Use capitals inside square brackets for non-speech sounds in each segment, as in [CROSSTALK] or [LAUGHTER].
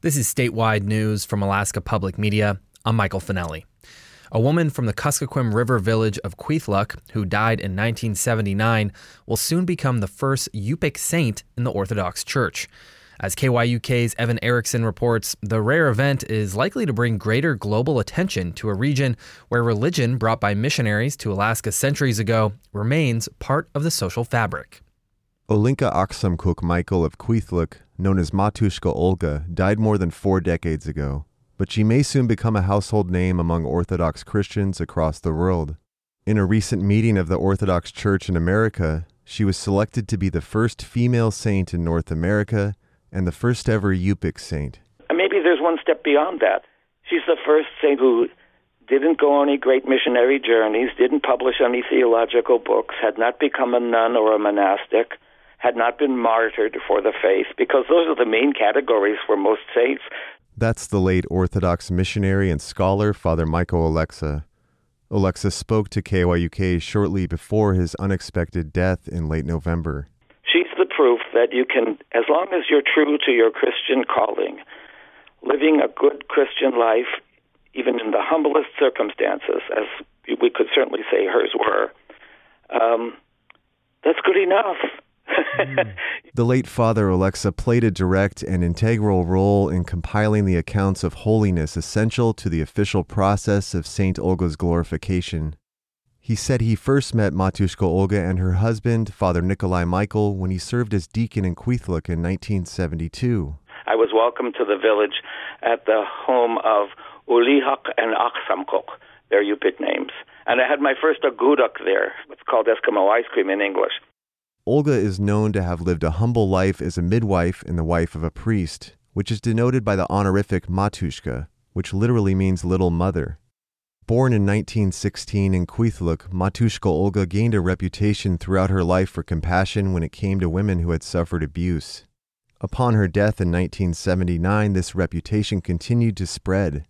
This is statewide news from Alaska Public Media. I'm Michael Finelli. A woman from the Kuskokwim River village of Kwethluk, who died in 1979, will soon become the first Yupik saint in the Orthodox Church. As KYUK's Evan Erickson reports, the rare event is likely to bring greater global attention to a region where religion brought by missionaries to Alaska centuries ago remains part of the social fabric. Olinka Aksamkuk Michael of Kwethluk, known as Matushka Olga, died more than four decades ago, but she may soon become a household name among Orthodox Christians across the world. In a recent meeting of the Orthodox Church in America, she was selected to be the first female saint in North America and the first ever Yupik saint. Maybe there's one step beyond that. She's the first saint who didn't go on any great missionary journeys, didn't publish any theological books, had not become a nun or a monastic, had not been martyred for the faith, because those are the main categories for most saints. That's the late Orthodox missionary and scholar, Father Michael Oleksa. Oleksa spoke to KYUK shortly before his unexpected death in late November. She's the proof that you can, as long as you're true to your Christian calling, living a good Christian life, even in the humblest circumstances, as we could certainly say hers were, um, that's good enough. [LAUGHS] the late Father Oleksa played a direct and integral role in compiling the accounts of holiness essential to the official process of St. Olga's glorification. He said he first met Matushka Olga and her husband, Father Nikolai Michael, when he served as deacon in Kwethluk in 1972. I was welcomed to the village at the home of Ulihak and Aksamkok, their Yupik names. And I had my first akutaq there. It's called Eskimo ice cream in English. Olga is known to have lived a humble life as a midwife and the wife of a priest, which is denoted by the honorific Matushka, which literally means little mother. Born in 1916 in Kwethluk, Matushka Olga gained a reputation throughout her life for compassion when it came to women who had suffered abuse. Upon her death in 1979, this reputation continued to spread.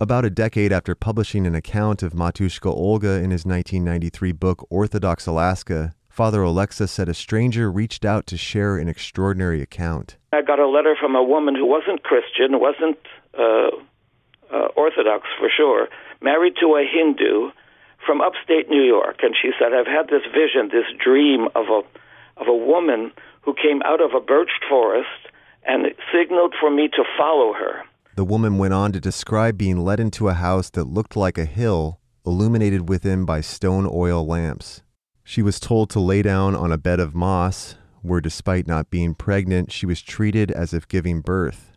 About a decade after publishing an account of Matushka Olga in his 1993 book Orthodox Alaska, Father Oleksa said a stranger reached out to share an extraordinary account. I got a letter from a woman who wasn't Christian, wasn't uh, uh, Orthodox for sure, married to a Hindu from upstate New York, and she said, "I've had this vision, this dream of a of a woman who came out of a birch forest and signaled for me to follow her." The woman went on to describe being led into a house that looked like a hill, illuminated within by stone oil lamps. She was told to lay down on a bed of moss, where despite not being pregnant, she was treated as if giving birth.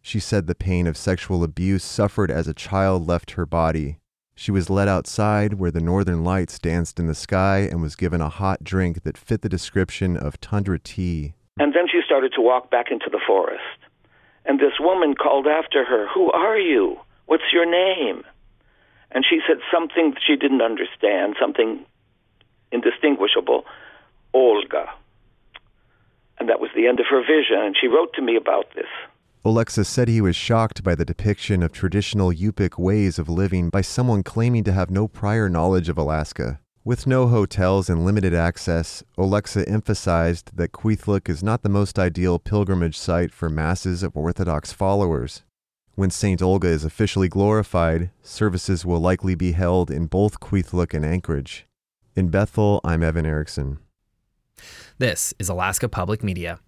She said the pain of sexual abuse suffered as a child left her body. She was led outside where the northern lights danced in the sky and was given a hot drink that fit the description of tundra tea. And then she started to walk back into the forest. And this woman called after her, Who are you? What's your name? And she said something she didn't understand, something indistinguishable, Olga. And that was the end of her vision, and she wrote to me about this. Oleksa said he was shocked by the depiction of traditional Yupik ways of living by someone claiming to have no prior knowledge of Alaska. With no hotels and limited access, Oleksa emphasized that Kwethluk is not the most ideal pilgrimage site for masses of Orthodox followers. When St. Olga is officially glorified, services will likely be held in both Kwethluk and Anchorage. In Bethel, I'm Evan Erickson. This is Alaska Public Media.